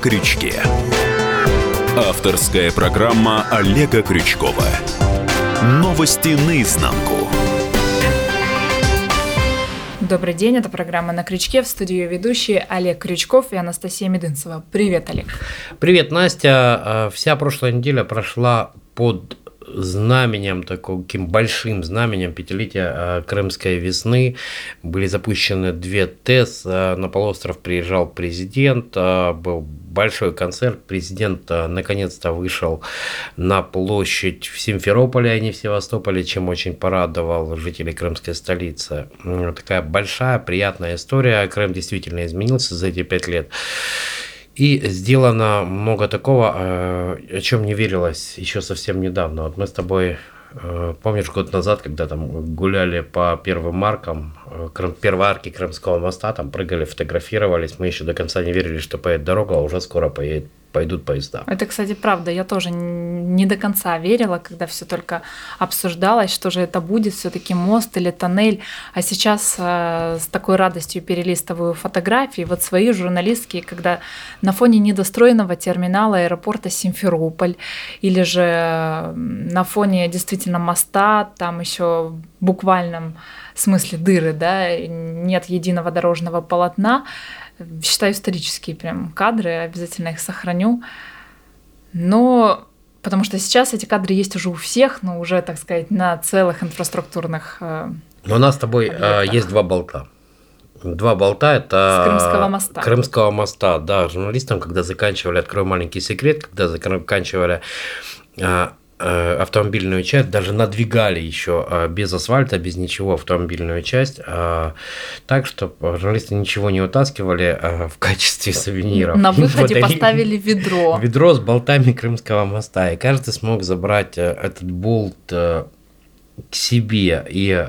крючке. Авторская программа Олега Крючкова. Новости наизнанку. Добрый день, это программа «На крючке» в студии ведущие Олег Крючков и Анастасия Медынцева. Привет, Олег. Привет, Настя. А, вся прошлая неделя прошла под знаменем, таким большим знаменем пятилетия а, Крымской весны были запущены две ТЭС. А, на полуостров приезжал президент, был большой концерт. Президент наконец-то вышел на площадь в Симферополе, а не в Севастополе, чем очень порадовал жителей крымской столицы. Такая большая, приятная история. Крым действительно изменился за эти пять лет. И сделано много такого, э, о чем не верилось еще совсем недавно. Вот мы с тобой э, Помнишь, год назад, когда там гуляли по первым маркам, э, первой арке Крымского моста, там прыгали, фотографировались, мы еще до конца не верили, что поедет дорога, а уже скоро поедет пойдут поезда. Это, кстати, правда. Я тоже не до конца верила, когда все только обсуждалось, что же это будет, все-таки мост или тоннель. А сейчас э, с такой радостью перелистываю фотографии, вот свои журналистские, когда на фоне недостроенного терминала аэропорта Симферополь, или же на фоне действительно моста, там еще буквальном смысле дыры, да, нет единого дорожного полотна, считаю исторические прям кадры, обязательно их сохраню. Но потому что сейчас эти кадры есть уже у всех, но уже, так сказать, на целых инфраструктурных. Э, но у нас с тобой э, объектах. есть два болта. Два болта это с Крымского моста. Крымского моста, да. Журналистам, когда заканчивали, открою маленький секрет, когда заканчивали Э, автомобильную часть, даже надвигали еще э, без асфальта, без ничего автомобильную часть, э, так что журналисты ничего не утаскивали в качестве сувениров. На выходе вот поставили ведро. Ведро с болтами Крымского моста, и каждый смог забрать этот болт к себе. И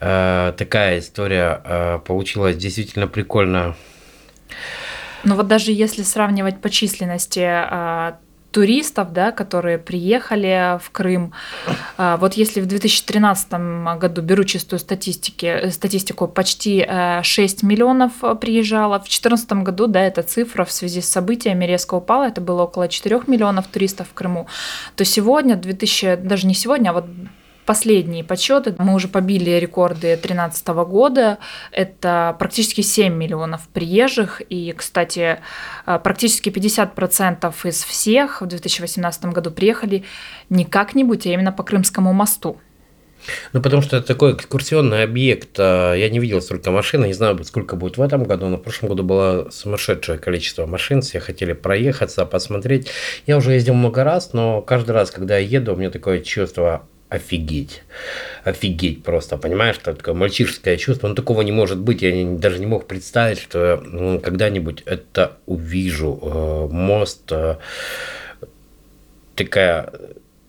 э, такая история э, получилась действительно прикольно. Ну вот даже если сравнивать по численности э, туристов, да, которые приехали в Крым. А, вот если в 2013 году, беру чистую статистики, статистику, почти 6 э, миллионов приезжало, в 2014 году, да, эта цифра в связи с событиями резко упала, это было около 4 миллионов туристов в Крыму, то сегодня, 2000, даже не сегодня, а вот последние подсчеты, мы уже побили рекорды 2013 года, это практически 7 миллионов приезжих, и, кстати, э, практически 50% из всех в 2018 году приехали не как-нибудь, а именно по Крымскому мосту. Ну, потому что это такой экскурсионный объект. А, я не видел столько машин, не знаю, сколько будет в этом году, но в прошлом году было сумасшедшее количество машин, все хотели проехаться, посмотреть. Я уже ездил много раз, но каждый раз, когда я еду, у меня такое чувство офигеть. Офигеть просто, понимаешь, это такое мальчишеское чувство. Ну, такого не может быть. Я не, даже не мог представить, что ну, когда-нибудь это увижу. Э, мост, э, такая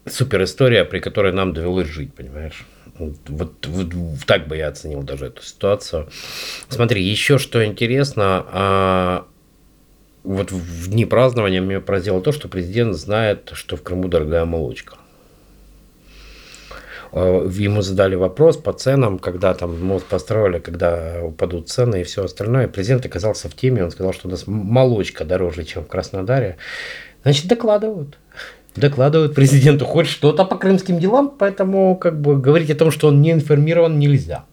супер история, при которой нам довелось жить, понимаешь? Вот, вот, вот так бы я оценил даже эту ситуацию. Смотри, еще что интересно, а, вот в дни празднования меня поразило то, что президент знает, что в Крыму дорогая молочка. Э, ему задали вопрос по ценам, когда там мост построили, когда упадут цены и все остальное. Президент оказался в теме, он сказал, что у нас молочка дороже, чем в Краснодаре. Значит, докладывают. Докладывают президенту хоть что-то по крымским делам, поэтому как бы говорить о том, что он не информирован, нельзя.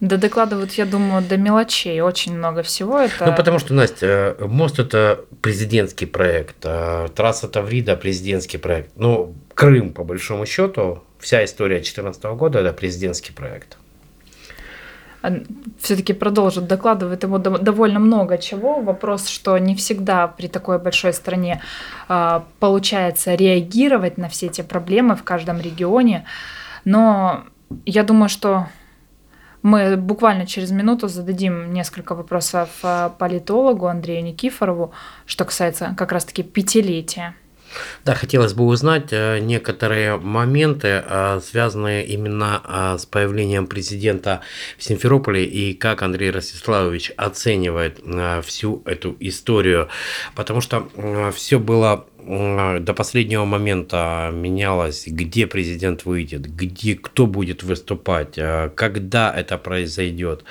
Да докладывают, я думаю, до мелочей очень много всего. Это... Ну, потому что, Настя, мост – это президентский проект, а трасса Таврида – президентский проект. Ну, Крым, по большому счету, вся история 2014 года – это президентский проект. Все-таки продолжит докладывать ему довольно много чего. Вопрос, что не всегда при такой большой стране а, получается реагировать на все эти проблемы в каждом регионе. Но я думаю, что мы буквально через минуту зададим несколько вопросов а, политологу Андрею Никифорову, что касается как раз-таки пятилетия. Да, хотелось бы узнать э, некоторые моменты, э, связанные именно э, с появлением президента в Симферополе и как Андрей Ростиславович оценивает всю эту историю, потому что все было до последнего момента менялось, где президент выйдет, где кто будет выступать, э, когда это произойдет,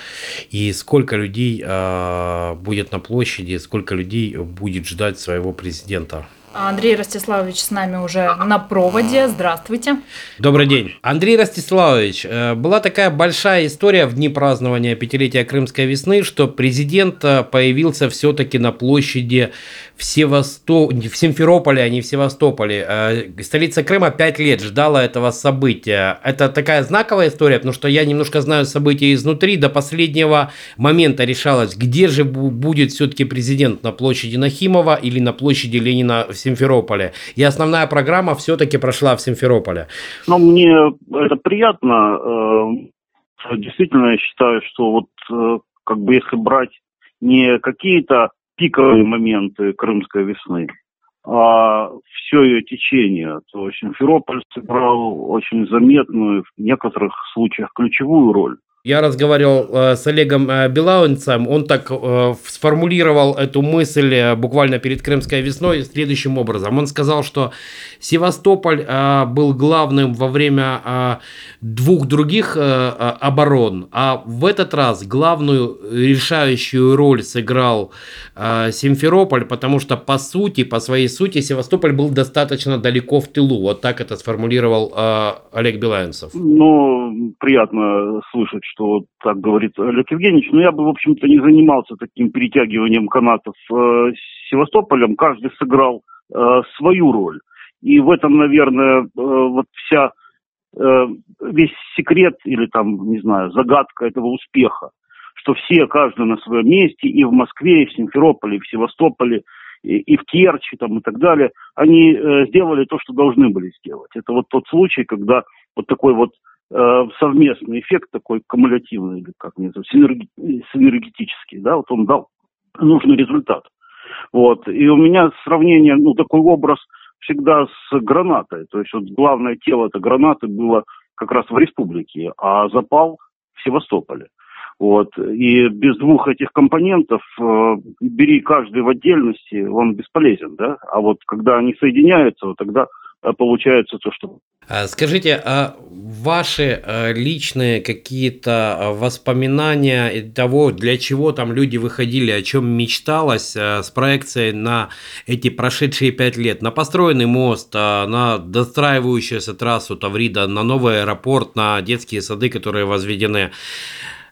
и сколько людей э, будет на площади, сколько людей будет ждать своего президента. Андрей Ростиславович с нами уже на проводе. Здравствуйте. Добрый день. Андрей Ростиславович, э, была такая большая история в дни празднования пятилетия Крымской весны, что президент появился все-таки на площади в, Севасто... в Симферополе, а не в Севастополе. Э, столица Крыма пять лет ждала этого события. Это такая знаковая история, потому что я немножко знаю события изнутри. До последнего момента решалось, где же будет все-таки президент на площади Нахимова или на площади Ленина в Симферополе. И основная программа все-таки прошла в Симферополе. Ну, мне это приятно. Э, действительно, я считаю, что вот э, как бы если брать не какие-то пиковые моменты Крымской весны, а все ее течение, то Симферополь сыграл очень заметную, в некоторых случаях ключевую роль. Я разговаривал э, с Олегом э, Белауинцем, он так э, сформулировал эту мысль э, буквально перед Крымской весной следующим образом. Он сказал, что Севастополь э, был главным во время э, двух других э, э оборон, а в этот раз главную решающую роль сыграл э, Симферополь, потому что по сути, по своей сути, Севастополь был достаточно далеко в тылу. Вот так это сформулировал э, Олег Белауинцев. Ну, приятно слышать, что так говорит Олег Евгеньевич, но я бы, в общем-то, не занимался таким перетягиванием канатов э, с Севастополем. Каждый сыграл э, свою роль. И в этом, наверное, э, вот вся весь секрет или там, не знаю, загадка этого успеха, что все, каждый на своем месте, и в Москве, и в Симферополе, и в Севастополе, и, и в Керчи там, и так далее, они э, сделали то, что должны были сделать. Это вот тот случай, когда вот такой вот совместный эффект такой кумулятивный, или как мне синерги, синергетический, да, вот он дал нужный результат. Вот. И у меня сравнение, ну, такой образ всегда с гранатой. То есть вот главное тело этой гранаты было как раз в республике, а запал в Севастополе. Вот. И без двух этих компонентов, э, бери каждый в отдельности, он бесполезен, да? А вот когда они соединяются, вот тогда э, получается то, что а скажите, а ваши а, личные какие-то а, воспоминания того, для чего там люди выходили, о чем мечталось с проекцией на эти прошедшие пять лет? На построенный мост, на достраивающуюся трассу Таврида, на новый аэропорт, на детские сады, которые возведены.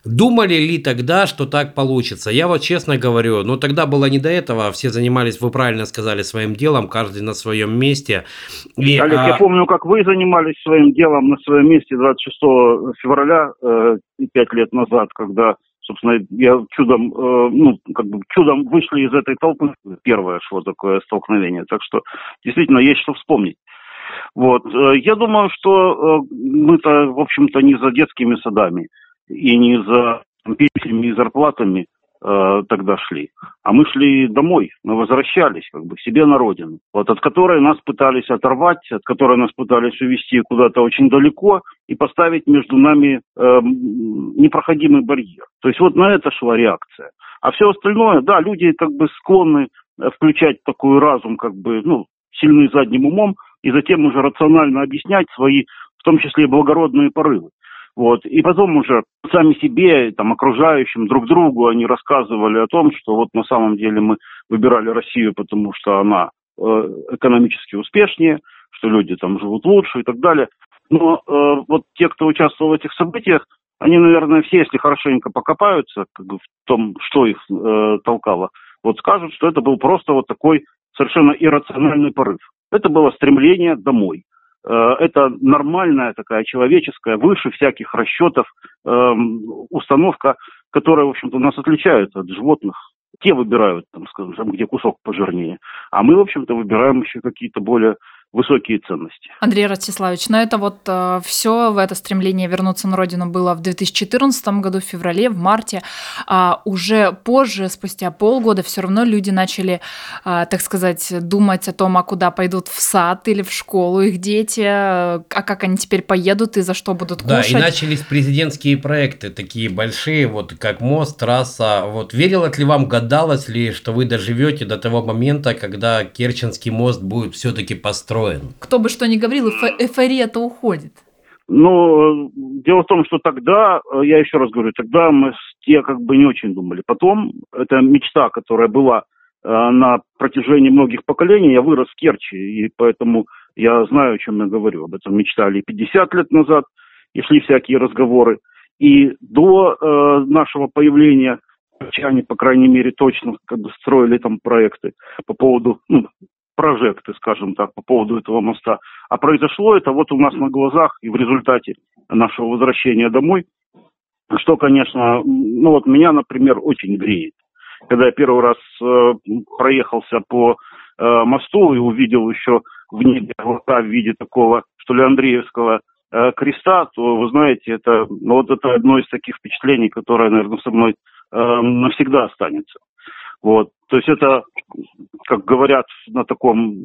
Думали ли тогда, что так получится? Я вот честно говорю, ну тогда было не до этого, все занимались, вы правильно сказали, своим делом, каждый на своем месте. И, Олег, а... я помню, как вы занимались своим делом на своем месте 26 февраля, э, пять лет назад, когда собственно, я чудом, э, ну, как бы чудом вышли из этой толпы. Первое шло такое столкновение. Так что действительно есть что вспомнить. Вот. Э, я думаю, что э, мы-то, в общем-то, не за детскими садами и не за пенсиями и зарплатами э, тогда шли, а мы шли домой, мы возвращались как бы себе на родину, вот от которой нас пытались оторвать, от которой нас пытались увести куда-то очень далеко и поставить между нами э, непроходимый барьер. То есть вот на это шла реакция. А все остальное, да, люди как бы склонны э, включать такой разум, как бы, ну, сильный задним умом, и затем уже рационально объяснять свои, в том числе благородные порывы. Вот. И потом уже сами себе, там, окружающим, друг другу они рассказывали о том, что вот на самом деле мы выбирали Россию, потому что она э, экономически успешнее, что люди там живут лучше и так далее. Но э, вот те, кто участвовал в этих событиях, они, наверное, все, если хорошенько покопаются как бы, в том, что их э, толкало, вот скажут, что это был просто вот такой совершенно иррациональный порыв. Это было стремление домой. Э, это нормальная такая человеческая, выше всяких расчетов эм, установка, которая, в общем-то, нас отличает от животных. Те выбирают, там, скажем, где кусок пожирнее. А мы, в общем-то, выбираем еще какие-то более высокие ценности. Андрей Ростиславович, но это вот э, все в это стремление вернуться на родину было в 2014 году, в феврале, в марте. А уже позже, спустя полгода, все равно люди начали, э, так сказать, думать о том, а куда пойдут в сад или в школу их дети, а как они теперь поедут и за что будут кушать. Да, и начались президентские проекты, такие большие, вот как мост, трасса. Вот верилось ли вам, гадалось ли, что вы доживете до того момента, когда Керченский мост будет все-таки построен? Устроен. Кто бы что ни говорил, эйфория-то уходит. Ну, дело в том, что тогда, э, я еще раз говорю, тогда мы те как бы не очень думали. Потом, это мечта, которая была э, на протяжении многих поколений, я вырос в Керчи, и поэтому я знаю, о чем я говорю. Об этом мечтали 50 лет назад, и шли всякие разговоры. И до э, нашего появления они, по крайней мере, точно как бы строили там проекты по поводу ну, прожекты, скажем так, по поводу этого моста. А произошло это вот у нас на глазах и в результате нашего возвращения домой, что, конечно, ну вот меня, например, очень греет. Когда я первый раз э, проехался по э, мосту и увидел еще в небе в виде такого, что ли, Андреевского э, креста, то, вы знаете, это, ну, вот это одно из таких впечатлений, которое, наверное, со мной э, навсегда останется. Вот. То есть это, как говорят на таком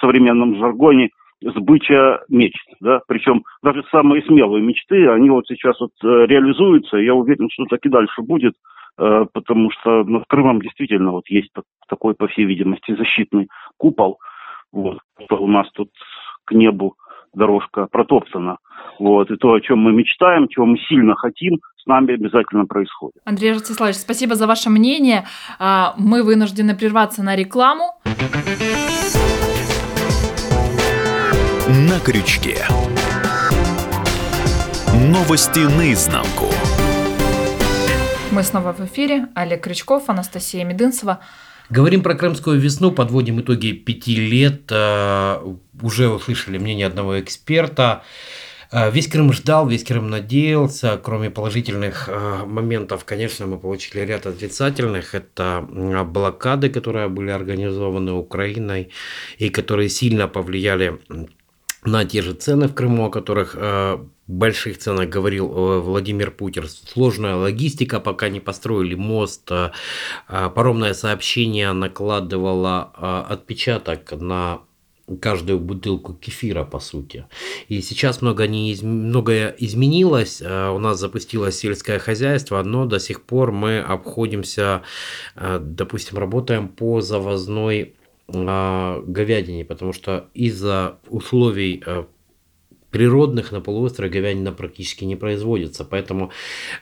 современном жаргоне, сбыча мечт, да, причем даже самые смелые мечты, они вот сейчас вот э, реализуются, я уверен, что так и дальше будет, э, потому что над Крымом действительно вот есть такой, по всей видимости, защитный купол, вот, у нас тут к небу дорожка протоптана. Вот. И то, о чем мы мечтаем, чего мы сильно хотим, с нами обязательно происходит. Андрей Ростиславович, спасибо за ваше мнение. А, мы вынуждены прерваться на рекламу. На крючке. Новости наизнанку. Мы снова в эфире. Олег Крючков, Анастасия Медынцева. Говорим про крымскую весну, подводим итоги пяти лет. А, уже услышали мнение одного эксперта. А, весь Крым ждал, весь Крым надеялся. Кроме положительных а, моментов, конечно, мы получили ряд отрицательных. Это блокады, которые были организованы Украиной и которые сильно повлияли на те же цены в Крыму, о которых больших ценах говорил э, Владимир Путин. Сложная логистика, пока не построили мост. Э, э, паромное сообщение накладывало отпечаток на каждую бутылку кефира, по сути. И сейчас много не из... многое изменилось. У нас запустилось сельское хозяйство, но до сих пор мы обходимся, допустим, работаем по завозной говядине, потому что из-за условий природных на полуострове говядина практически не производится. Поэтому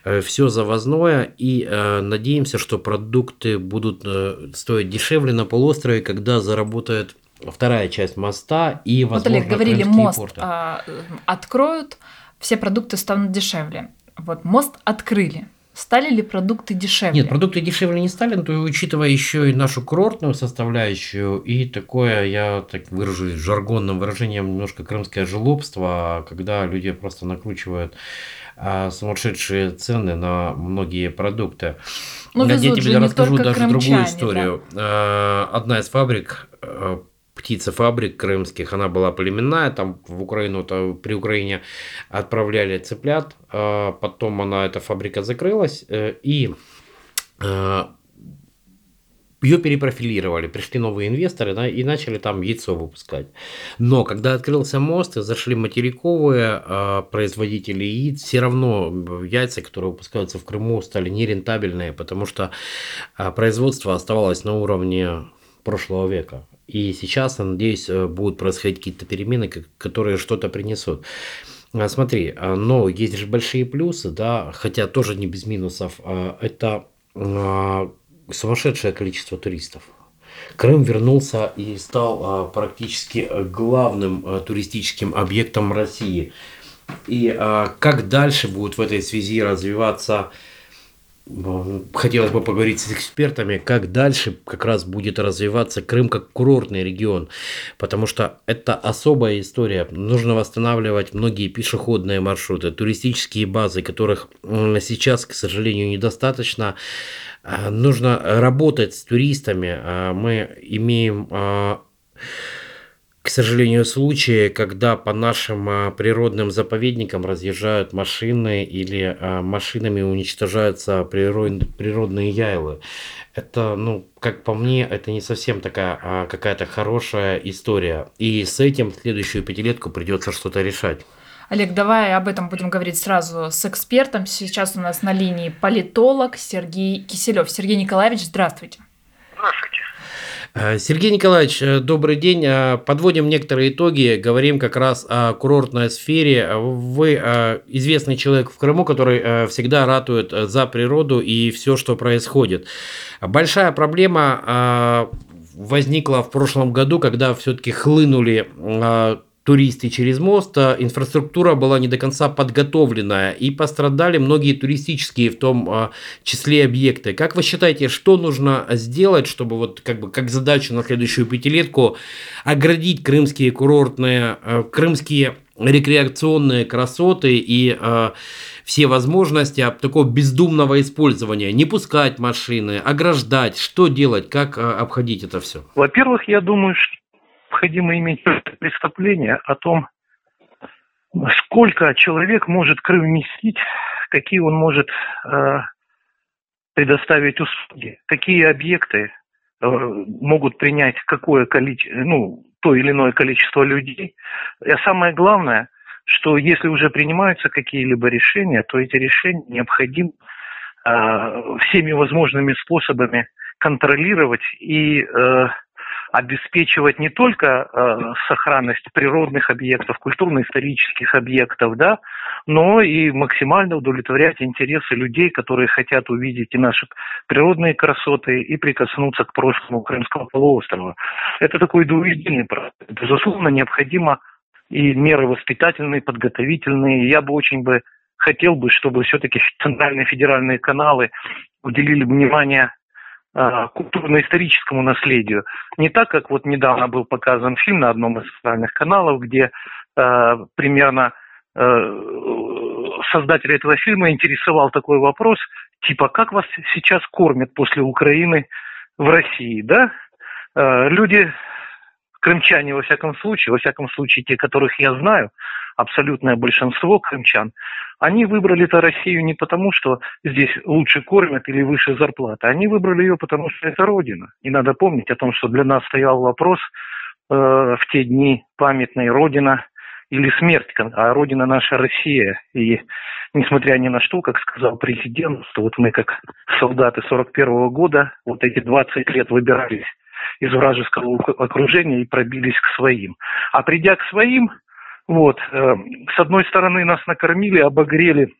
э, все завозное и э, надеемся, что продукты будут э, стоить дешевле на полуострове, когда заработает вторая часть моста и, возможно, Вот, Олег, говорили, мост а, откроют, все продукты станут дешевле. Вот мост открыли. Стали ли продукты дешевле? Нет, продукты дешевле не стали, но учитывая еще и нашу курортную составляющую и такое, я так выражусь жаргонным выражением, немножко крымское жлобство, когда люди просто накручивают а, сумасшедшие цены на многие продукты. Ну, я тебе расскажу даже другую историю. Да? Одна из фабрик а, птицефабрик крымских, она была племенная, там в Украину, то при Украине отправляли цыплят, а потом она, эта фабрика закрылась, э, и э, ее перепрофилировали, пришли новые инвесторы да, и начали там яйцо выпускать. Но когда открылся мост и зашли материковые э, производители яиц, все равно яйца, которые выпускаются в Крыму, стали нерентабельные, потому что э, производство оставалось на уровне прошлого века. И сейчас, я надеюсь, э, будут происходить какие-то перемены, которые что-то принесут. А, смотри, а, но есть же большие плюсы, да, хотя тоже не без минусов. А, это сумасшедшее количество туристов. Крым вернулся и стал практически главным туристическим объектом России. И как дальше будет в этой связи развиваться Хотелось бы поговорить с экспертами, как дальше как раз будет развиваться Крым как курортный регион, потому что это особая история. Нужно восстанавливать многие пешеходные маршруты, туристические базы, которых сейчас, к сожалению, недостаточно. А, нужно работать с туристами. А, мы имеем а, к сожалению, случаи, когда по нашим а, природным заповедникам разъезжают машины или а, машинами уничтожаются природные яйлы. Это, ну, как по мне, это не совсем такая а, какая-то хорошая история. И с этим следующую пятилетку придется что-то решать. Олег, давай об этом будем говорить сразу с экспертом. Сейчас у нас на линии политолог Сергей Киселев. Сергей Николаевич, здравствуйте. Здравствуйте. Э, Сергей Николаевич, э, добрый день. Э, подводим некоторые итоги, говорим как раз о курортной сфере. Вы известный человек в Крыму, который всегда ратует за природу и все, что происходит. Большая проблема возникла в прошлом году, когда все-таки хлынули туристы через мост, а инфраструктура была не до конца подготовленная и пострадали многие туристические в том а, числе объекты. Как вы считаете, что нужно сделать, чтобы вот как бы как задачу на следующую пятилетку оградить крымские курортные, а, крымские рекреационные красоты и э, все возможности такого бездумного использования, не пускать машины, ограждать, что делать, как э, обходить это все? Во-первых, я думаю, необходимо иметь представление о том, сколько человек может Крым вместить, какие он может э, предоставить услуги, какие объекты э, могут принять какое количество, ну, то или иное количество людей. И самое главное, что если уже принимаются какие-либо решения, то эти решения необходимо э, всеми возможными способами контролировать и э, обеспечивать не только э, сохранность природных объектов, культурно-исторических объектов, да, но и максимально удовлетворять интересы людей, которые хотят увидеть и наши природные красоты, и прикоснуться к прошлому Крымского полуострова. Это такой двуединый процесс. Безусловно, необходимо и меры воспитательные, подготовительные. Я бы очень бы хотел бы, чтобы все-таки центральные федеральные каналы уделили внимание культурно-историческому наследию. Не так, как вот недавно был показан фильм на одном из социальных каналов, где э, примерно э, создатель этого фильма интересовал такой вопрос, типа, как вас сейчас кормят после Украины в России, да? Э, люди, крымчане во всяком случае, во всяком случае те, которых я знаю, абсолютное большинство крымчан, они выбрали это Россию не потому, что здесь лучше кормят или выше зарплата. Они выбрали ее потому, что это Родина. И надо помнить о том, что для нас стоял вопрос э, в те дни памятной Родина или смерть, а Родина наша Россия. И несмотря ни на что, как сказал президент, что вот мы как солдаты 41 -го года вот эти 20 лет выбирались из вражеского окружения и пробились к своим. А придя к своим, вот. Э, с одной стороны, нас накормили, обогрели,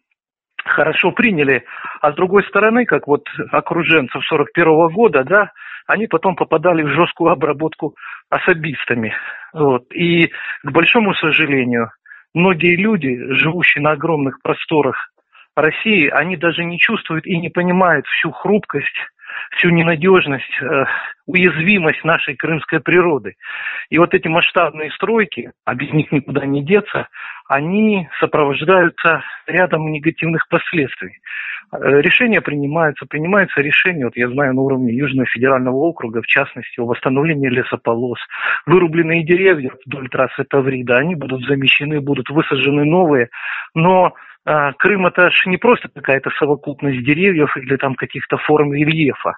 хорошо приняли, а с другой стороны, как вот окруженцев 41 -го года, да, они потом попадали в жесткую обработку особистами. Вот. И, к большому сожалению, многие люди, живущие на огромных просторах России, они даже не чувствуют и не понимают всю хрупкость всю ненадежность, э, уязвимость нашей крымской природы. И вот эти масштабные стройки, а без них никуда не деться, они сопровождаются рядом негативных последствий. Э, решения принимаются, принимаются решения, вот я знаю, на уровне Южного федерального округа, в частности, о восстановлении лесополос. Вырубленные деревья вдоль трассы Таврида, они будут замещены, будут высажены новые, но Крым это же не просто какая-то совокупность деревьев или там каких-то форм рельефа.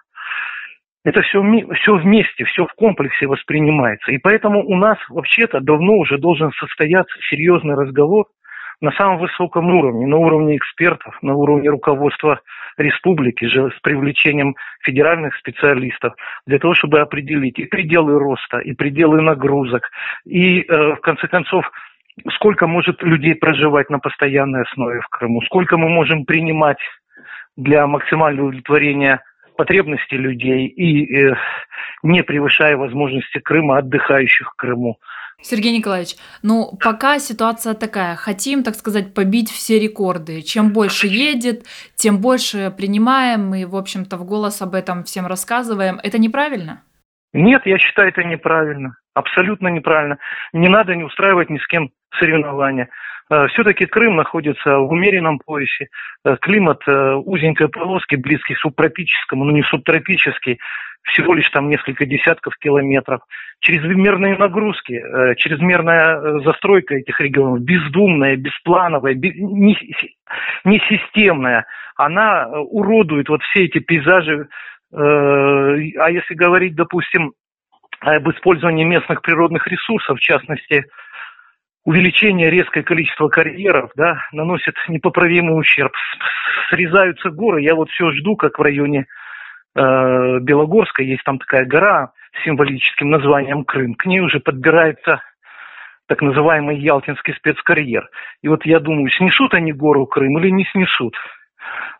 Это все, все вместе, все в комплексе воспринимается. И поэтому у нас вообще-то давно уже должен состояться серьезный разговор на самом высоком уровне, на уровне экспертов, на уровне руководства республики же с привлечением федеральных специалистов для того, чтобы определить и пределы роста, и пределы нагрузок, и, э, в конце концов, сколько может людей проживать на постоянной основе в Крыму, сколько мы можем принимать для максимального удовлетворения потребностей людей и э, не превышая возможности Крыма, отдыхающих в Крыму. Сергей Николаевич, ну пока ситуация такая, хотим, так сказать, побить все рекорды. Чем больше едет, тем больше принимаем и, в общем-то, в голос об этом всем рассказываем. Это неправильно? Нет, я считаю это неправильно. Абсолютно неправильно. Не надо не устраивать ни с кем соревнования. Э, Все-таки Крым находится в умеренном поясе. Э, климат э, узенькой полоски, близкий к субтропическому, но не субтропический. всего лишь там несколько десятков километров. Чрезмерные нагрузки, чрезмерная застройка этих регионов, бездумная, бесплановая, несистемная, она уродует вот все эти пейзажи. А если говорить, допустим, об использовании местных природных ресурсов, в частности, увеличение резкое количество карьеров, да, наносит непоправимый ущерб. Срезаются горы. Я вот все жду, как в районе э, Белогорска есть там такая гора с символическим названием Крым. К ней уже подбирается так называемый Ялтинский спецкарьер. И вот я думаю, снесут они гору Крым или не снесут.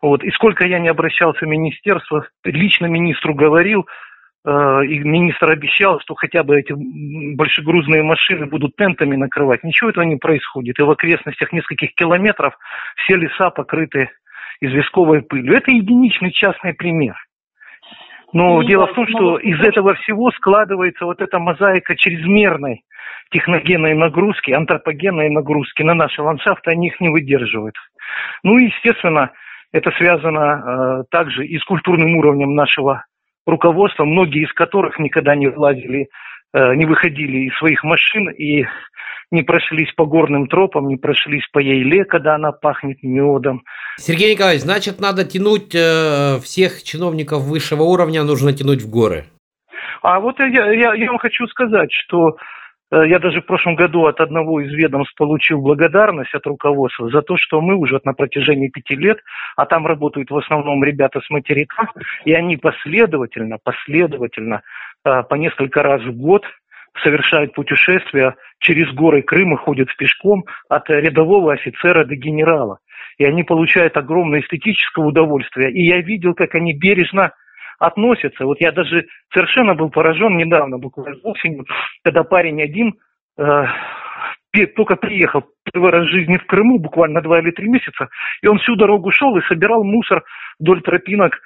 Вот. И сколько я не обращался в министерство, лично министру говорил, и министр обещал, что хотя бы эти большегрузные машины будут тентами накрывать. Ничего этого не происходит. И в окрестностях нескольких километров все леса покрыты известковой пылью. Это единичный частный пример. Но и дело в том, что из этого всего складывается вот эта мозаика чрезмерной техногенной нагрузки, антропогенной нагрузки на наши ландшафты, они их не выдерживают. Ну и, естественно, это связано э, также и с культурным уровнем нашего руководства, многие из которых никогда не вылазили, э, не выходили из своих машин и не прошлись по горным тропам, не прошлись по Ейле, когда она пахнет медом. Сергей Николаевич, значит, надо тянуть э, всех чиновников высшего уровня, нужно тянуть в горы. А вот я, я, я вам хочу сказать, что я даже в прошлом году от одного из ведомств получил благодарность от руководства за то, что мы уже на протяжении пяти лет, а там работают в основном ребята с материка, и они последовательно, последовательно э, по несколько раз в год совершают путешествия через горы Крыма, ходят пешком от рядового офицера до генерала. И они получают огромное эстетическое удовольствие. И я видел, как они бережно относятся. Вот я даже совершенно был поражен недавно, буквально осенью, когда парень один э, только приехал первый раз в жизни в Крыму, буквально два или три месяца, и он всю дорогу шел и собирал мусор вдоль тропинок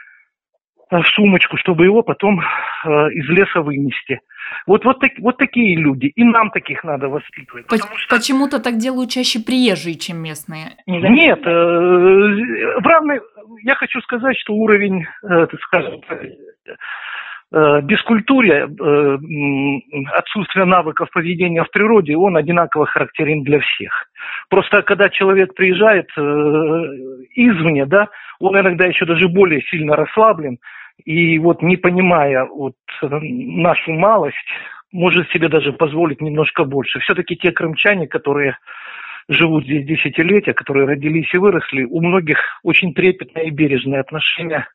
сумочку, чтобы его потом э, из леса вынести. Вот, вот, так, вот такие люди, и нам таких надо воспитывать. По- что... Почему-то так делают чаще приезжие, чем местные. Нет, э, в равной, я хочу сказать, что уровень, э, скажем, э, бескультуре, э, отсутствие навыков поведения в природе, он одинаково характерен для всех. Просто когда человек приезжает э, извне, да, он иногда еще даже более сильно расслаблен, и вот не понимая вот нашу малость, может себе даже позволить немножко больше. Все-таки те крымчане, которые живут здесь десятилетия, которые родились и выросли, у многих очень трепетное и бережное отношение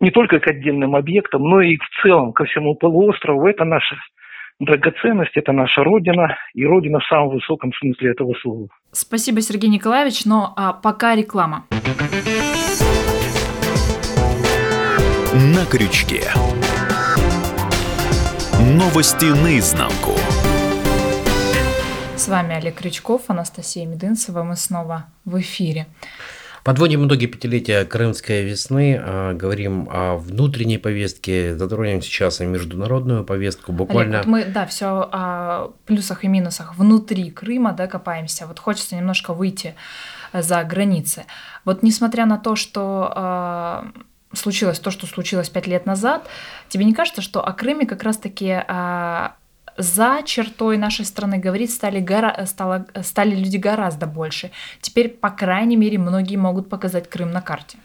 не только к отдельным объектам, но и в целом ко всему полуострову. Это наша драгоценность, это наша Родина, и Родина в самом высоком смысле этого слова. Спасибо, Сергей Николаевич, но а, пока реклама. На крючке. Новости наизнанку. С вами Олег Крючков, Анастасия Медынцева. Мы снова в эфире. Подводим итоги пятилетия Крымской весны, а, говорим о внутренней повестке, затронем сейчас и международную повестку. Буквально. Олег, вот мы, да, все о плюсах и минусах внутри Крыма, да, копаемся. Вот хочется немножко выйти за границы. Вот несмотря на то, что э, случилось то, что случилось пять лет назад, тебе не кажется, что о Крыме как раз-таки э, за чертой нашей страны говорить стали, гора... стало... стали люди гораздо больше. Теперь, по крайней мере, многие могут показать Крым на карте.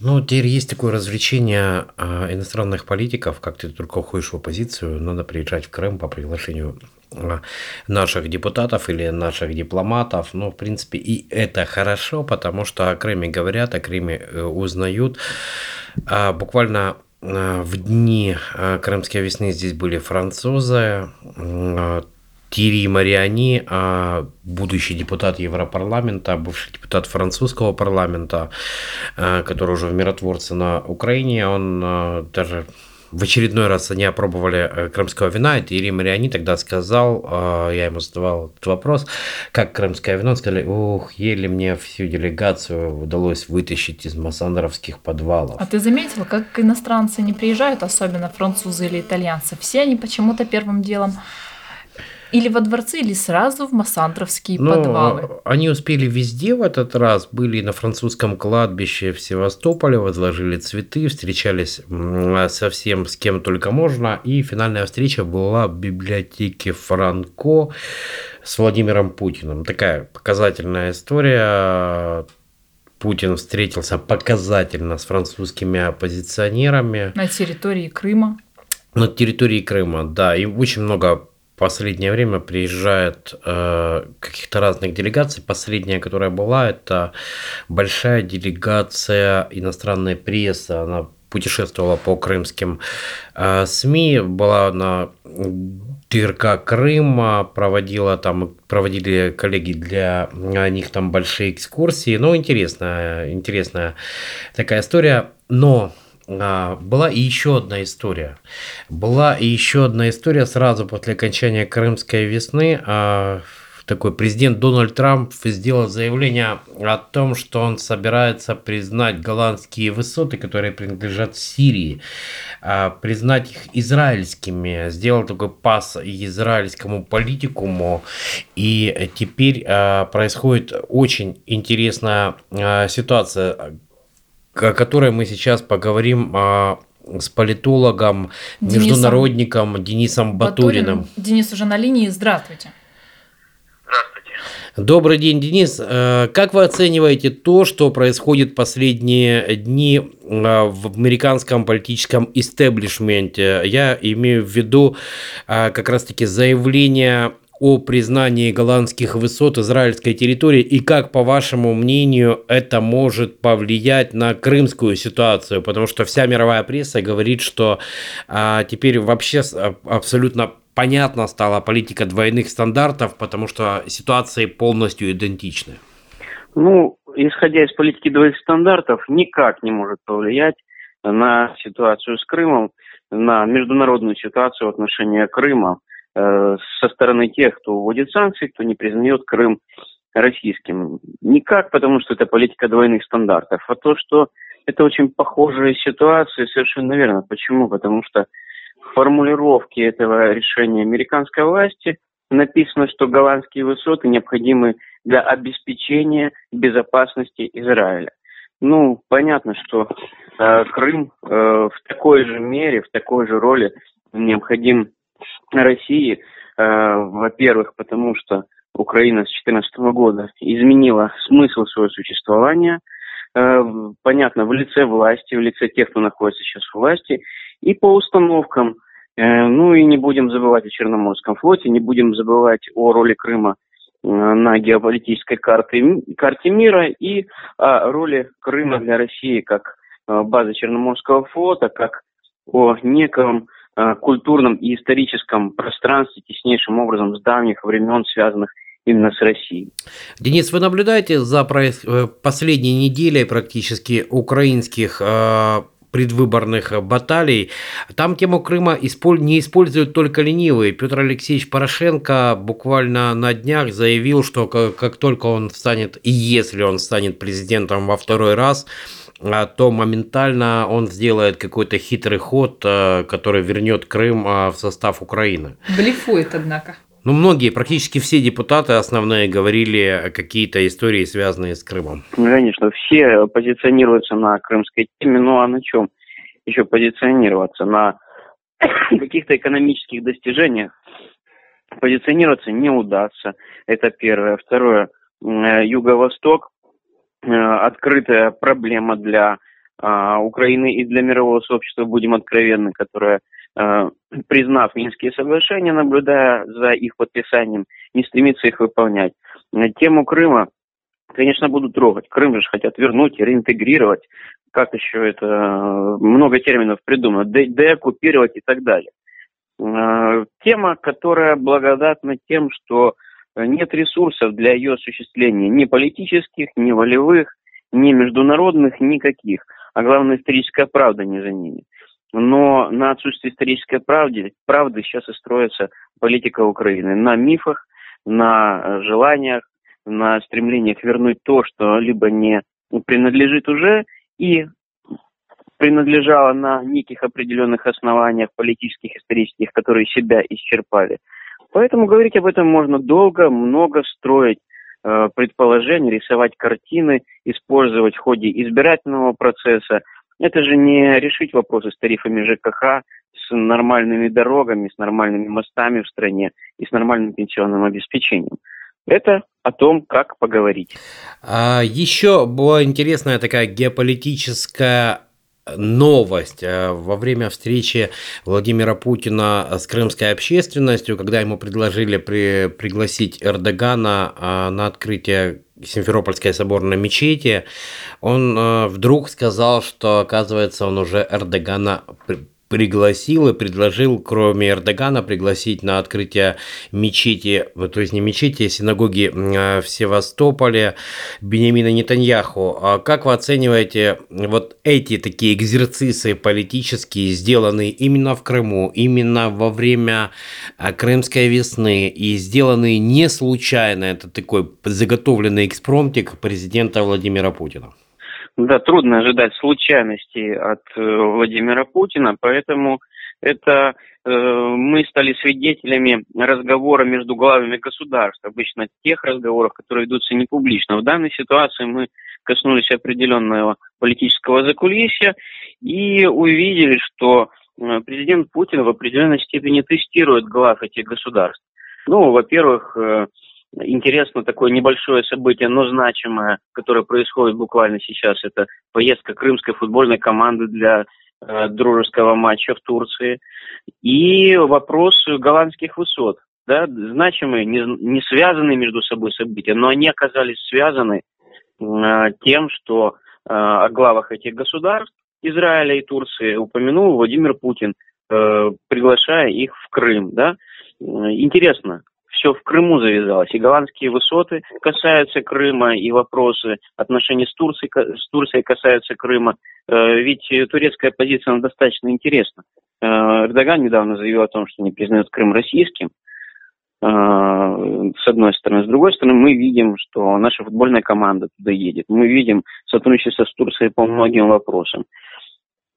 Ну, теперь есть такое развлечение э, иностранных политиков, как ты только уходишь в оппозицию, надо приезжать в Крым по приглашению а, наших депутатов или наших дипломатов. Ну, в принципе, и это хорошо, потому что о Крыме говорят, о Крыме э, узнают. А буквально в дни э, Крымской весны здесь были французы, э, Тири Мариани, будущий депутат Европарламента, бывший депутат французского парламента, который уже в миротворце на Украине, он даже в очередной раз они опробовали э, крымского вина, и Ирим Мариани тогда сказал, э, я ему задавал этот вопрос, как крымское вино, сказали, ух, еле мне всю делегацию удалось вытащить из массандровских подвалов. А ты заметил, как иностранцы не приезжают, особенно французы или итальянцы, все они почему-то первым делом Или во дворцы, или сразу в массандровские ну, подвалы? Они успели везде в этот раз. Были на французском кладбище в Севастополе, возложили цветы, встречались со всем, с кем только можно. И финальная встреча была в библиотеке Франко с Владимиром Путиным. Такая показательная история. Путин встретился показательно с французскими оппозиционерами. На территории Крыма. На территории Крыма, да. И очень много последнее время приезжает э, каких-то разных делегаций. Последняя, которая была, это большая делегация иностранной прессы. Она путешествовала по крымским э, СМИ, была на ТРК Крыма, проводила там, проводили коллеги для них там большие экскурсии. Ну, интересная, интересная такая история. Но была и еще одна история. Была и еще одна история сразу после окончания Крымской весны. А, такой президент Дональд Трамп сделал заявление о том, что он собирается признать голландские высоты, которые принадлежат Сирии, а, признать их израильскими. Сделал такой пас израильскому политикуму. И теперь происходит очень интересная ситуация о которой мы сейчас поговорим а, с политологом, Денисом международником Денисом Батуриным. Батурин. Денис уже на линии. Здравствуйте. Здравствуйте. Добрый день, Денис. Э, как вы оцениваете то, что происходит последние дни э, в американском политическом истеблишменте? Я имею в виду э, как раз-таки заявление о признании голландских высот израильской территории и как, по вашему мнению, это может повлиять на крымскую ситуацию? Потому что вся мировая пресса говорит, что а, теперь вообще абсолютно понятна стала политика двойных стандартов, потому что ситуации полностью идентичны. Ну, исходя из политики двойных стандартов, никак не может повлиять на ситуацию с Крымом, на международную ситуацию в отношении Крыма. Э, со стороны тех, кто вводит санкции, кто не признает Крым российским. Никак, потому что это политика двойных стандартов. А то, что это очень похожая ситуация, совершенно верно. Почему? Потому что в формулировке этого решения американской власти написано, что голландские высоты необходимы для обеспечения безопасности Израиля. Ну, понятно, что э, Крым э, в такой же мере, в такой же роли необходим России, э, во-первых, потому что Украина с 2014 года изменила смысл своего существования, э, понятно, в лице власти, в лице тех, кто находится сейчас в власти, и по установкам. Э, ну и не будем забывать о Черноморском флоте, не будем забывать о роли Крыма на геополитической карте, карте мира и о роли Крыма для России как базы Черноморского флота, как о неком культурном и историческом пространстве теснейшим образом с давних времен, связанных именно с Россией. Денис, вы наблюдаете за э, последней неделей практически украинских э, предвыборных баталий. Там тему Крыма не используют только ленивые. Петр Алексеевич Порошенко буквально на днях заявил, что как только он станет, и если он станет президентом во второй раз, то моментально он сделает какой-то хитрый ход, а, который вернет Крым а, в состав Украины. Блефует, однако. Ну, многие, практически все депутаты основные говорили какие-то истории, связанные с Крымом. Ну, конечно, все позиционируются на крымской теме, ну а на чем еще позиционироваться? На каких-то экономических достижениях позиционироваться не удастся. Это первое. Второе. Э, Юго-Восток открытая проблема для а, Украины и для мирового сообщества, будем откровенны, которая, э, признав Минские соглашения, наблюдая за их подписанием, не стремится их выполнять. Тему Крыма, конечно, будут трогать. Крым же хотят вернуть и реинтегрировать. Как еще это? Много терминов придумано. Деоккупировать и так далее. Э, тема, которая благодатна тем, что нет ресурсов для ее осуществления ни политических, ни волевых, ни международных, никаких. А главное, историческая правда не за ними. Но на отсутствие исторической правды, правды сейчас и строится политика Украины. На мифах, на желаниях, на стремлениях вернуть то, что либо не принадлежит уже и принадлежало на неких определенных основаниях политических, исторических, которые себя исчерпали, Поэтому говорить об этом можно долго, много строить э, предположений, рисовать картины, использовать в ходе избирательного процесса. Это же не решить вопросы с тарифами ЖКХ, с нормальными дорогами, с нормальными мостами в стране и с нормальным пенсионным обеспечением. Это о том, как поговорить. А еще была интересная такая геополитическая новость э, во время встречи Владимира Путина с крымской общественностью, когда ему предложили при, пригласить Эрдогана э, на открытие Симферопольской соборной мечети, он э, вдруг сказал, что, оказывается, он уже Эрдогана пригласил и предложил, кроме Эрдогана, пригласить на открытие мечети, то есть не мечети, а синагоги в Севастополе Бенемина Нетаньяху. А как вы оцениваете вот эти такие экзерцисы политические, сделанные именно в Крыму, именно во время а, Крымской весны и сделанные не случайно, это такой заготовленный экспромтик президента Владимира Путина? Да, трудно ожидать случайностей от э, Владимира Путина, поэтому это э, мы стали свидетелями разговора между главами государств, обычно тех разговоров, которые ведутся не публично. В данной ситуации мы коснулись определенного политического закулисья и увидели, что э, президент Путин в определенной степени тестирует глав этих государств. Ну, во-первых, э, Интересно такое небольшое событие, но значимое, которое происходит буквально сейчас. Это поездка крымской футбольной команды для э, дружеского матча в Турции. И вопрос голландских высот. Да, значимые, не, не связанные между собой события, но они оказались связаны э, тем, что э, о главах этих государств, Израиля и Турции, упомянул Владимир Путин, э, приглашая их в Крым. Да? Интересно, все в Крыму завязалось. И голландские высоты касаются Крыма, и вопросы отношений с Турцией, с Турцией касаются Крыма. Э, ведь турецкая позиция она достаточно интересна. Э, Эрдоган недавно заявил о том, что не признает Крым российским. Э, с одной стороны. С другой стороны, мы видим, что наша футбольная команда туда едет. Мы видим сотрудничество с Турцией по многим вопросам.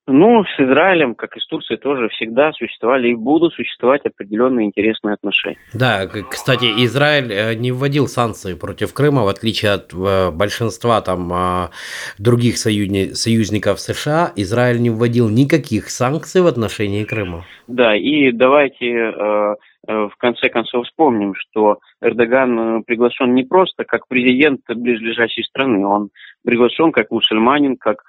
Ну, с Израилем, как и с Турцией, тоже всегда существовали и будут существовать определенные интересные отношения. Да, кстати, Израиль э, не вводил санкции против Крыма, в отличие от э, большинства там а, других союзников США. Израиль не вводил никаких санкций в отношении Крыма. Да, и давайте э, в конце концов вспомним, что Эрдоган приглашен не просто как президент ближайшей страны, он приглашен как мусульманин, как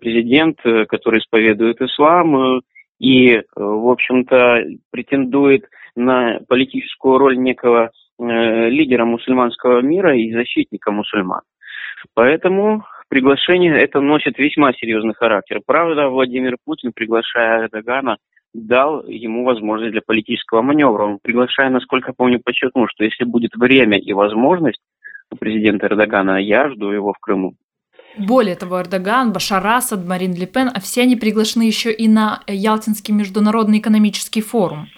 президент, э, который исповедует ислам э, и, в общем-то, претендует на политическую роль некого лидера мусульманского мира и защитника мусульман. Поэтому приглашение это носит весьма серьезный характер. Правда, Владимир Путин, приглашая Эрдогана, дал ему возможность для политического маневра. Он, приглашая, насколько я помню, подчеркнул, что если будет время и возможность у президента Эрдогана, я жду его в Крыму. Более того, Эрдоган, Башар Асад, Марин Ле а все они приглашены еще и на Ялтинский международный экономический форум.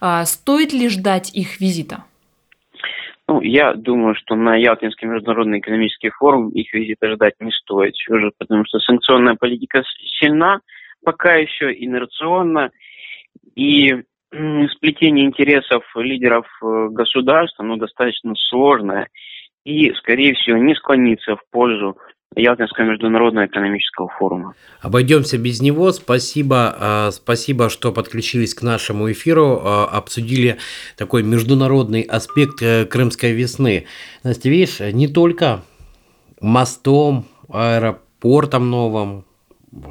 А, стоит ли ждать их визита? Ну, я думаю, что на Ялтинский международный экономический форум их визита ждать не стоит, уже потому что санкционная политика сильна, пока еще инерционна, и сплетение интересов лидеров э, государств, оно достаточно сложное, и, скорее всего, не склонится в пользу Ялтинского международного экономического форума. Обойдемся без него. Спасибо, а, спасибо, что подключились к нашему эфиру, а, обсудили такой международный аспект э, Крымской весны. Настя, видишь, не только мостом, аэропортом новым,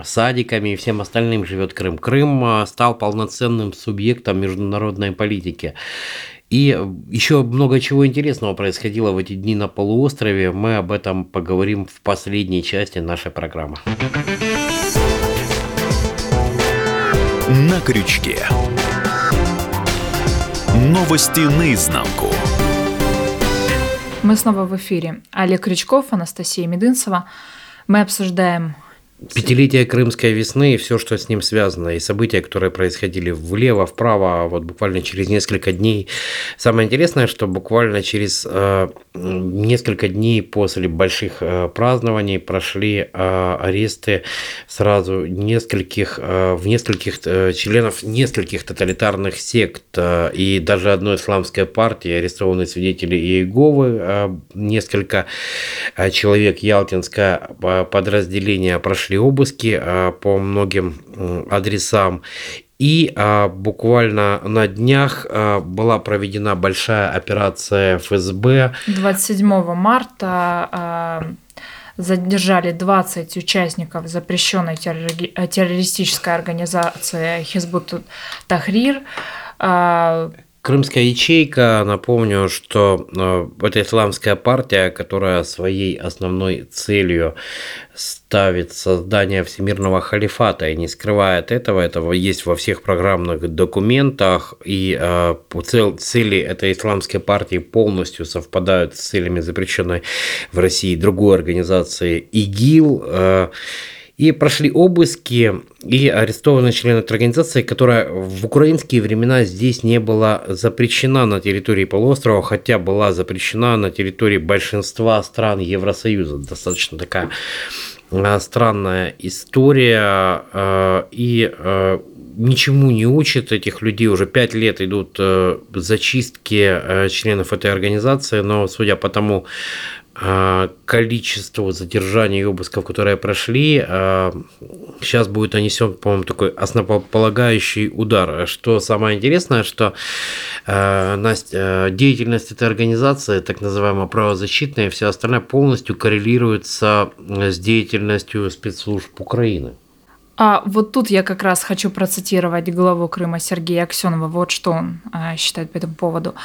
садиками и всем остальным живет Крым. Крым а, стал полноценным субъектом международной политики. И еще много чего интересного происходило в эти дни на полуострове. Мы об этом поговорим в последней части нашей программы. На крючке. Новости наизнанку. Мы снова в эфире. Олег Крючков, Анастасия Медынцева. Мы обсуждаем Пятилетие Крымской весны и все, что с ним связано, и события, которые происходили влево, вправо, а вот буквально через несколько дней. Самое интересное, что буквально через э, несколько дней после больших э, празднований прошли э, аресты сразу нескольких, э, в нескольких э, членов нескольких тоталитарных сект э, и даже одной исламской партии арестованы свидетели Иеговы, э, несколько э, человек Ялтинское э, подразделение прошли обыски э, по многим адресам. И а, буквально на днях а, была проведена большая операция ФСБ. 27 марта а, задержали 20 участников запрещенной террористической организации Хизбут Тахрир. А, Крымская ячейка, напомню, что э, это исламская партия, которая своей основной целью ставит создание всемирного халифата и не скрывает этого. Этого есть во всех программных документах. И э, цели этой исламской партии полностью совпадают с целями запрещенной в России другой организации ИГИЛ. Э, и прошли обыски, и арестованы члены этой организации, которая в украинские времена здесь не была запрещена на территории полуострова, хотя была запрещена на территории большинства стран Евросоюза. Достаточно такая странная история. А, и а, ничему не учат этих людей. Уже пять лет идут зачистки членов этой организации, но судя по тому, количество задержаний и обысков, которые прошли, сейчас а, будет нанесен, по-моему, такой основополагающий удар. Что самое интересное, что а, деятельность этой организации, так называемая правозащитная и все остальное, полностью коррелируется с деятельностью спецслужб Украины. А вот тут я как раз хочу процитировать главу Крыма Сергея Аксенова. Вот что он считает по этому поводу.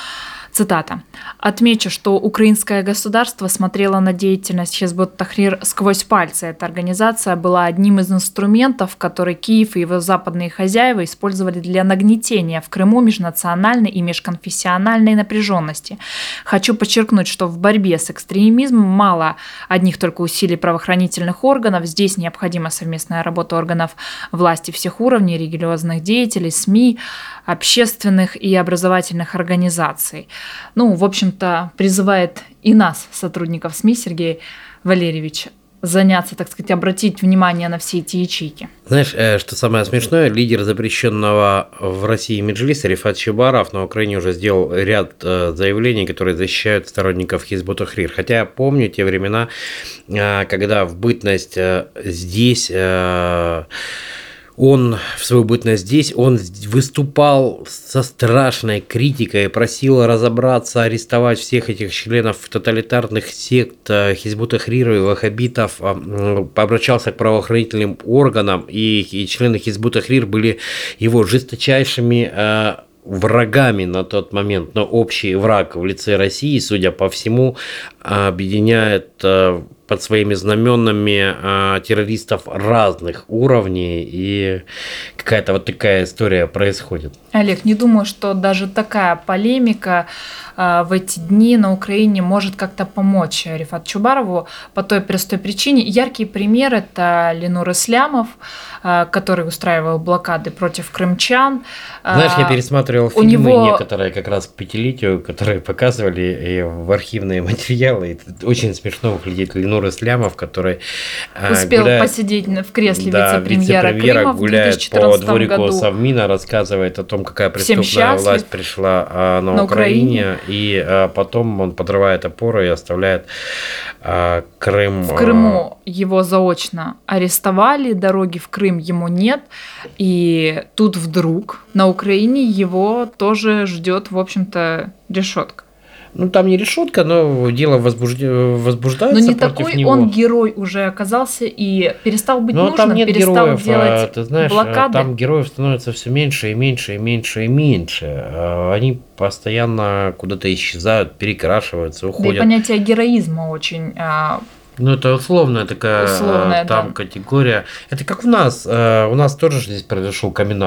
Цитата. «Отмечу, что украинское государство смотрело на деятельность Хизбут Тахрир сквозь пальцы. Эта организация была одним из инструментов, который Киев и его западные хозяева использовали для нагнетения в Крыму межнациональной и межконфессиональной напряженности. Хочу подчеркнуть, что в борьбе с экстремизмом мало одних только усилий правоохранительных органов. Здесь необходима совместная работа органов власти всех уровней, религиозных деятелей, СМИ, общественных и образовательных организаций. Ну, в общем-то, призывает и нас, сотрудников СМИ, Сергей Валерьевич, заняться, так сказать, обратить внимание на все эти ячейки. Знаешь, э, что самое смешное, лидер запрещенного в России Меджлиса Рифат Чебаров на Украине уже сделал ряд э, заявлений, которые защищают сторонников Хизбут Хрир. Хотя я помню те времена, э, когда в бытность здесь он в свою бытность здесь, он выступал со страшной критикой, просил разобраться, арестовать всех этих членов тоталитарных сект э, Хизбута Хрира и Вахабитов, а, обращался к правоохранительным органам, и, и члены Хизбута Хрир были его жесточайшими э, врагами на тот момент, но общий враг в лице России, судя по всему, объединяет э, под своими знаменами э, террористов разных уровней, и какая-то вот такая история происходит. Олег, не думаю, что даже такая полемика э, в эти дни на Украине может как-то помочь Рифат Чубарову по той простой причине. Яркий пример – это Ленур Ислямов, э, который устраивал блокады против крымчан. Знаешь, я пересматривал фильмы него... некоторые как раз к пятилетию, которые показывали в архивные материалы. И очень смешно выглядит Ленур Нур Ислямов, который э, успел гуляет, посидеть в кресле да, вице-премьера, вице Крыма гуляет по дворику году. Совмина, рассказывает о том, какая преступная власть пришла а, на, на Украине, Украине, и а, потом он подрывает опоры и оставляет а, Крым. В Крыму его заочно арестовали, дороги в Крым ему нет, и тут вдруг на Украине его тоже ждет, в общем-то, решетка. Ну, там не решетка, но дело возбужд... возбуждается Но не такой него. он герой уже оказался и перестал быть но нужным, там нет перестал героев, делать а, ты знаешь, блокады. Там героев становится все меньше и меньше и меньше и меньше. А, они постоянно куда-то исчезают, перекрашиваются, уходят. Да и понятие героизма очень а, ну, это условная такая условная, там да. категория. Это как у нас. У нас тоже здесь произошел камин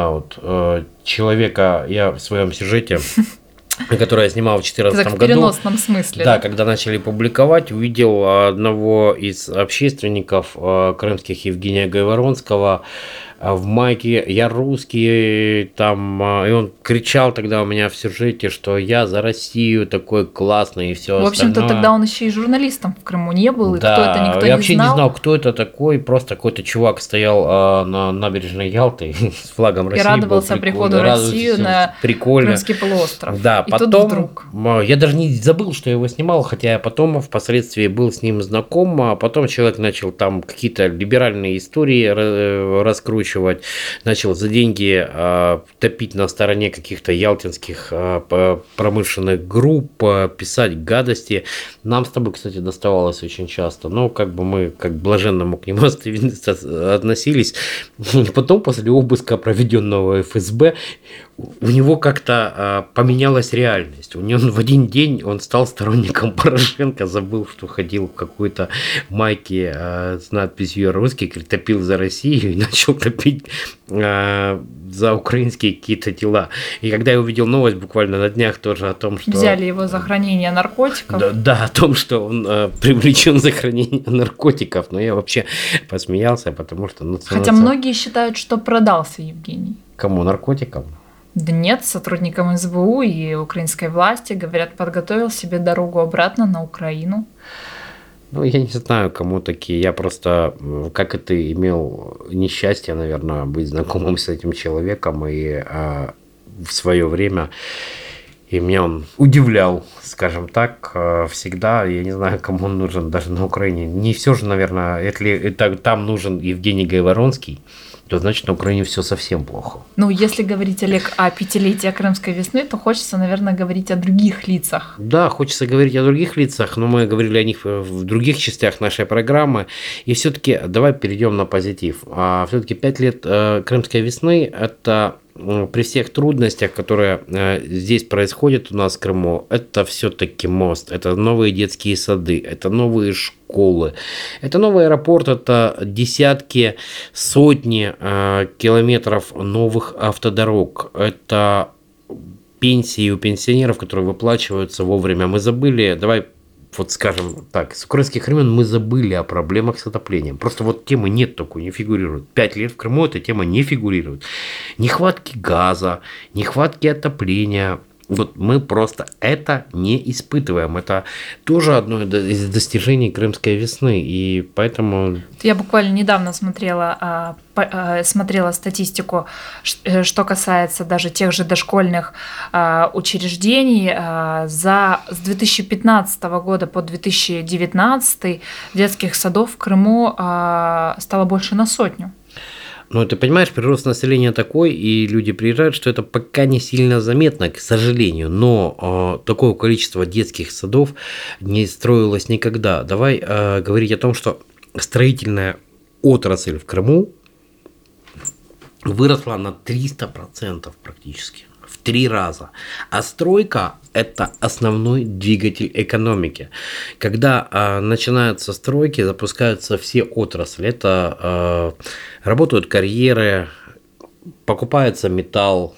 Человека, я в своем сюжете которое я снимал в 2014 Так в году. переносном смысле. Да, когда начали публиковать, увидел одного из общественников э, крымских Евгения Гайворонского э, в майке «Я русский», там, э, и он кричал тогда у меня в сюжете, что я за Россию такой классный и все В общем-то, тогда он еще и журналистом в Крыму не был, и да, кто это, никто я не вообще знал. не знал, кто это такой, просто какой-то чувак стоял э, на набережной Ялты с флагом России. был радовался приходу России на прикольно. Крымский полуостров. Да, и потом тут вдруг. я даже не забыл, что я его снимал, хотя я потом впоследствии был с ним знаком, а потом человек начал там какие-то либеральные истории ра- раскручивать, начал за деньги э, топить на стороне каких-то ялтинских э, промышленных групп, э, писать гадости. Нам с тобой, кстати, доставалось очень часто, но как бы мы как блаженно к нему относились. Потом, после обыска, проведенного ФСБ, у него как-то а, поменялась реальность. У него в один день он стал сторонником Порошенко, забыл, что ходил в какой-то майке а, с надписью «Русский», топил за Россию и начал топить а, за украинские какие-то дела. И когда я увидел новость буквально на днях тоже о том, что... Взяли его за хранение наркотиков. Да, да, о том, что он э, привлечен за хранение наркотиков, но я вообще посмеялся, потому что... Ну, Хотя цена- многие считают, что продался Евгений. Кому наркотикам? Да нет, сотрудникам СБУ и украинской власти, говорят, подготовил себе дорогу обратно на Украину. Ну, я не знаю, кому такие. Я просто, как и ты, имел несчастье, наверное, быть знакомым с этим человеком. И а, в свое время и меня он удивлял, скажем так, э, всегда. Я не знаю, кому он нужен даже на Украине. Не все же, наверное, если это, там нужен Евгений Гайворонский, то значит на Украине все совсем плохо. Ну, если говорить, Олег, о пятилетии Крымской весны, то хочется, наверное, говорить о других лицах. Да, хочется говорить о других лицах, но мы говорили о них в других частях нашей программы. И все-таки давай перейдем на позитив. А все-таки пять лет э, Крымской весны – это при всех трудностях, которые э, здесь происходят у нас в Крыму, это все-таки мост, это новые детские сады, это новые школы, это новый аэропорт, это десятки, сотни э, километров новых автодорог, это пенсии у пенсионеров, которые выплачиваются вовремя. Мы забыли, давай вот скажем так, с украинских времен мы забыли о проблемах с отоплением. Просто вот темы нет такой, не фигурирует. Пять лет в Крыму эта тема не фигурирует. Нехватки газа, нехватки отопления. Вот мы просто это не испытываем. Это тоже одно из достижений Крымской весны. И поэтому Я буквально недавно смотрела, а, а, смотрела статистику, э, что касается даже тех же дошкольных а, учреждений. За, с 2015 года по 2019 детских садов в Крыму стало больше на сотню. Ну, ты понимаешь, прирост населения такой, и люди приезжают, что это пока не сильно заметно, к сожалению. Но э, такое количество детских садов не строилось никогда. Давай э, говорить о том, что строительная отрасль в Крыму выросла на 300% практически. Три раза. А стройка – это основной двигатель экономики. Когда э, начинаются стройки, запускаются все отрасли. Это э, работают карьеры, покупается металл,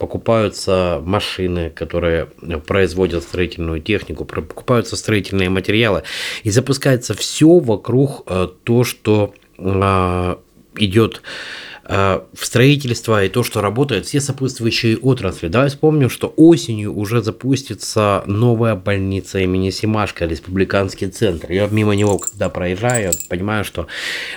покупаются машины, которые производят строительную технику, покупаются строительные материалы, и запускается все вокруг э, то, что э, идет э, в строительство и то, что работает, все сопутствующие отрасли. Давай вспомним, что осенью уже запустится новая больница имени Симашко, республиканский центр. Я мимо него, когда проезжаю, понимаю, что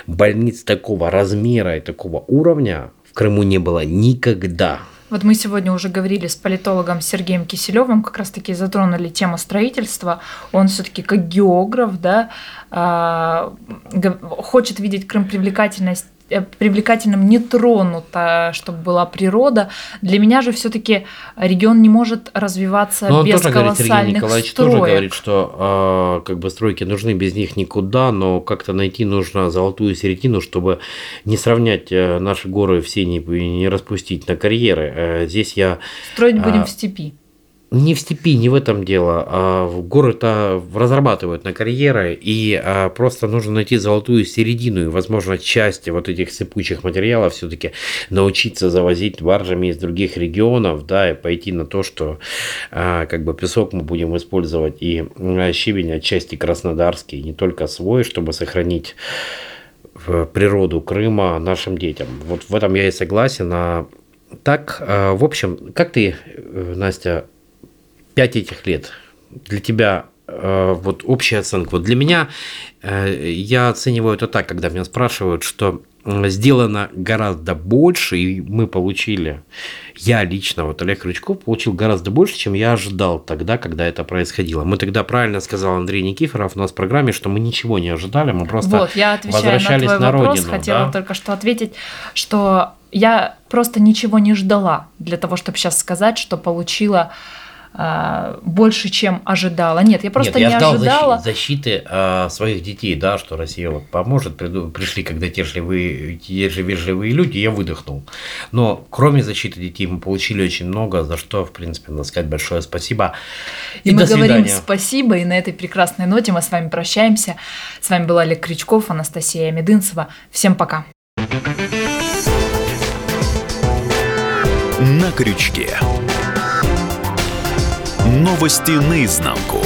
больниц такого размера и такого уровня в Крыму не было никогда. Вот мы сегодня уже говорили с политологом Сергеем Киселевым, как раз-таки затронули тему строительства. Он все-таки как географ, да, г- хочет видеть Крым привлекательность э, привлекательным не тронуто, чтобы была природа. Для меня же все-таки регион не может развиваться Но без тоже говорит, Сергей колоссальных Николаевич строек. тоже говорит, что э, как бы стройки нужны, без них никуда, но как-то найти нужно золотую середину, чтобы не сравнять э, наши горы все, не, не распустить на карьеры. Э, здесь я Строить будем а, в степи. Не в степи, не в этом дело. А город а, разрабатывают на карьеры, и а, просто нужно найти золотую середину, и, возможно, части вот этих сыпучих материалов все-таки научиться завозить баржами из других регионов, да, и пойти на то, что а, как бы песок мы будем использовать и щебень отчасти краснодарский, не только свой, чтобы сохранить природу Крыма нашим детям. Вот в этом я и согласен. А так, в общем, как ты, э, Настя, пять этих лет для тебя э, вот общая оценка. Вот для меня э, я оцениваю это так, когда меня спрашивают, что сделано гораздо больше, и мы получили, я лично, вот Олег Крючков, получил гораздо больше, чем я ожидал тогда, когда это происходило. Мы тогда правильно сказал Андрей Никифоров у нас в программе, что мы ничего не ожидали, мы просто вот, я возвращались на, твой на вопрос, родину. Хотела да? только что ответить, что я просто ничего не ждала для того, чтобы сейчас сказать, что получила а, больше, чем ожидала. Нет, я просто Нет, я не ждал ожидала. защиты э, своих детей, да, что Россия вот поможет. Приду, пришли, когда те же, вы, те же вежливые люди, я выдохнул. Но кроме защиты детей мы получили очень много, за что, в принципе, надо сказать большое спасибо. И, и мы говорим спасибо, и на этой прекрасной ноте мы с вами прощаемся. С вами был Олег Крючков, Анастасия Медынцева. Всем пока. На крючке. Новости наизнанку.